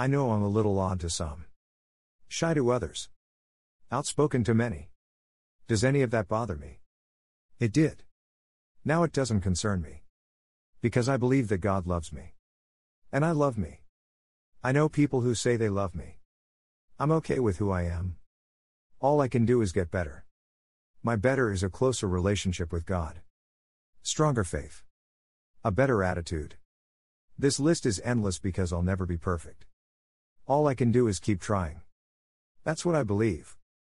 I know I'm a little odd to some, shy to others, outspoken to many. Does any of that bother me? It did. Now it doesn't concern me. Because I believe that God loves me. And I love me. I know people who say they love me. I'm okay with who I am. All I can do is get better. My better is a closer relationship with God. Stronger faith. A better attitude. This list is endless because I'll never be perfect. All I can do is keep trying. That's what I believe.